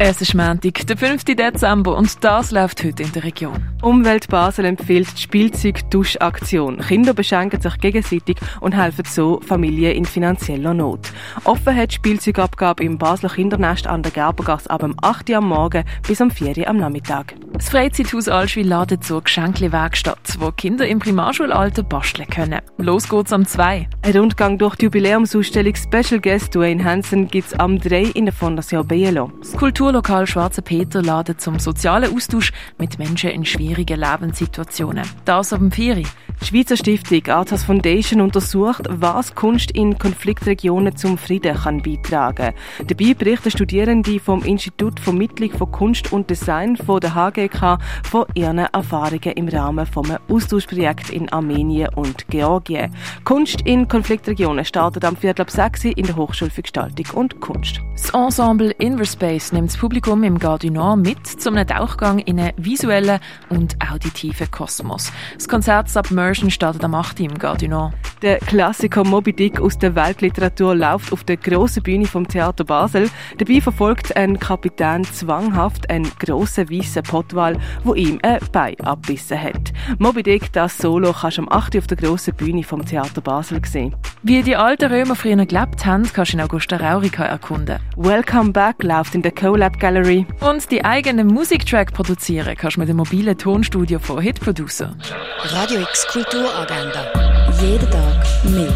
Es ist Montag, der 5. Dezember und das läuft heute in der Region. Umwelt Basel empfiehlt die Spielzeug-Duschaktion. Kinder beschenken sich gegenseitig und helfen so Familien in finanzieller Not. Offen hat die Spielzeugabgabe im Basler Kindernest an der Gerbergasse ab dem 8 Uhr am Morgen bis um 4 Uhr am Nachmittag. Das Freizeithaus Allschwil ladet zur Geschenkle-Werkstatt, wo Kinder im Primarschulalter basteln können. Los geht's am 2. Ein Rundgang durch die Jubiläumsausstellung Special Guest Dwayne Hansen gibt's am 3 in der Fondation Bielo. Das Kulturlokal Schwarze Peter ladet zum sozialen Austausch mit Menschen in schwierigen Lebenssituationen. Das ab dem 4. Die Schweizer Stiftung Arthas Foundation untersucht, was Kunst in Konfliktregionen zum Frieden kann beitragen. Dabei berichten Studierende vom Institut Vermittlung von Kunst und Design von der HGK von ihren Erfahrungen im Rahmen vom Austauschprojekt in Armenien und Georgien. Kunst in Konfliktregionen startet am Viertel ab 6 in der Hochschule für Gestaltung und Kunst. Das Ensemble Inverspace nimmt Publikum im Gare mit zu einem Tauchgang in einen visuellen und auditiven Kosmos. Das Konzert Submersion startet am 8. im Gare. Der Klassiker Moby Dick aus der Weltliteratur läuft auf der grossen Bühne vom Theater Basel. Dabei verfolgt ein Kapitän zwanghaft einen grossen weißen Pottwal, wo ihm ein Bein abbissen hat. Moby Dick, das Solo, kannst du am 8. auf der grossen Bühne vom Theater Basel sehen. Wie die alten Römer früher gelebt haben, kannst du in Augusta Raurica erkunden. Welcome Back läuft in der CoLab Gallery. Und die eigenen Musiktrack produzieren kannst du mit dem mobilen Tonstudio von Hit Producer. Radio X Kulturagenda. Jeden Tag mehr.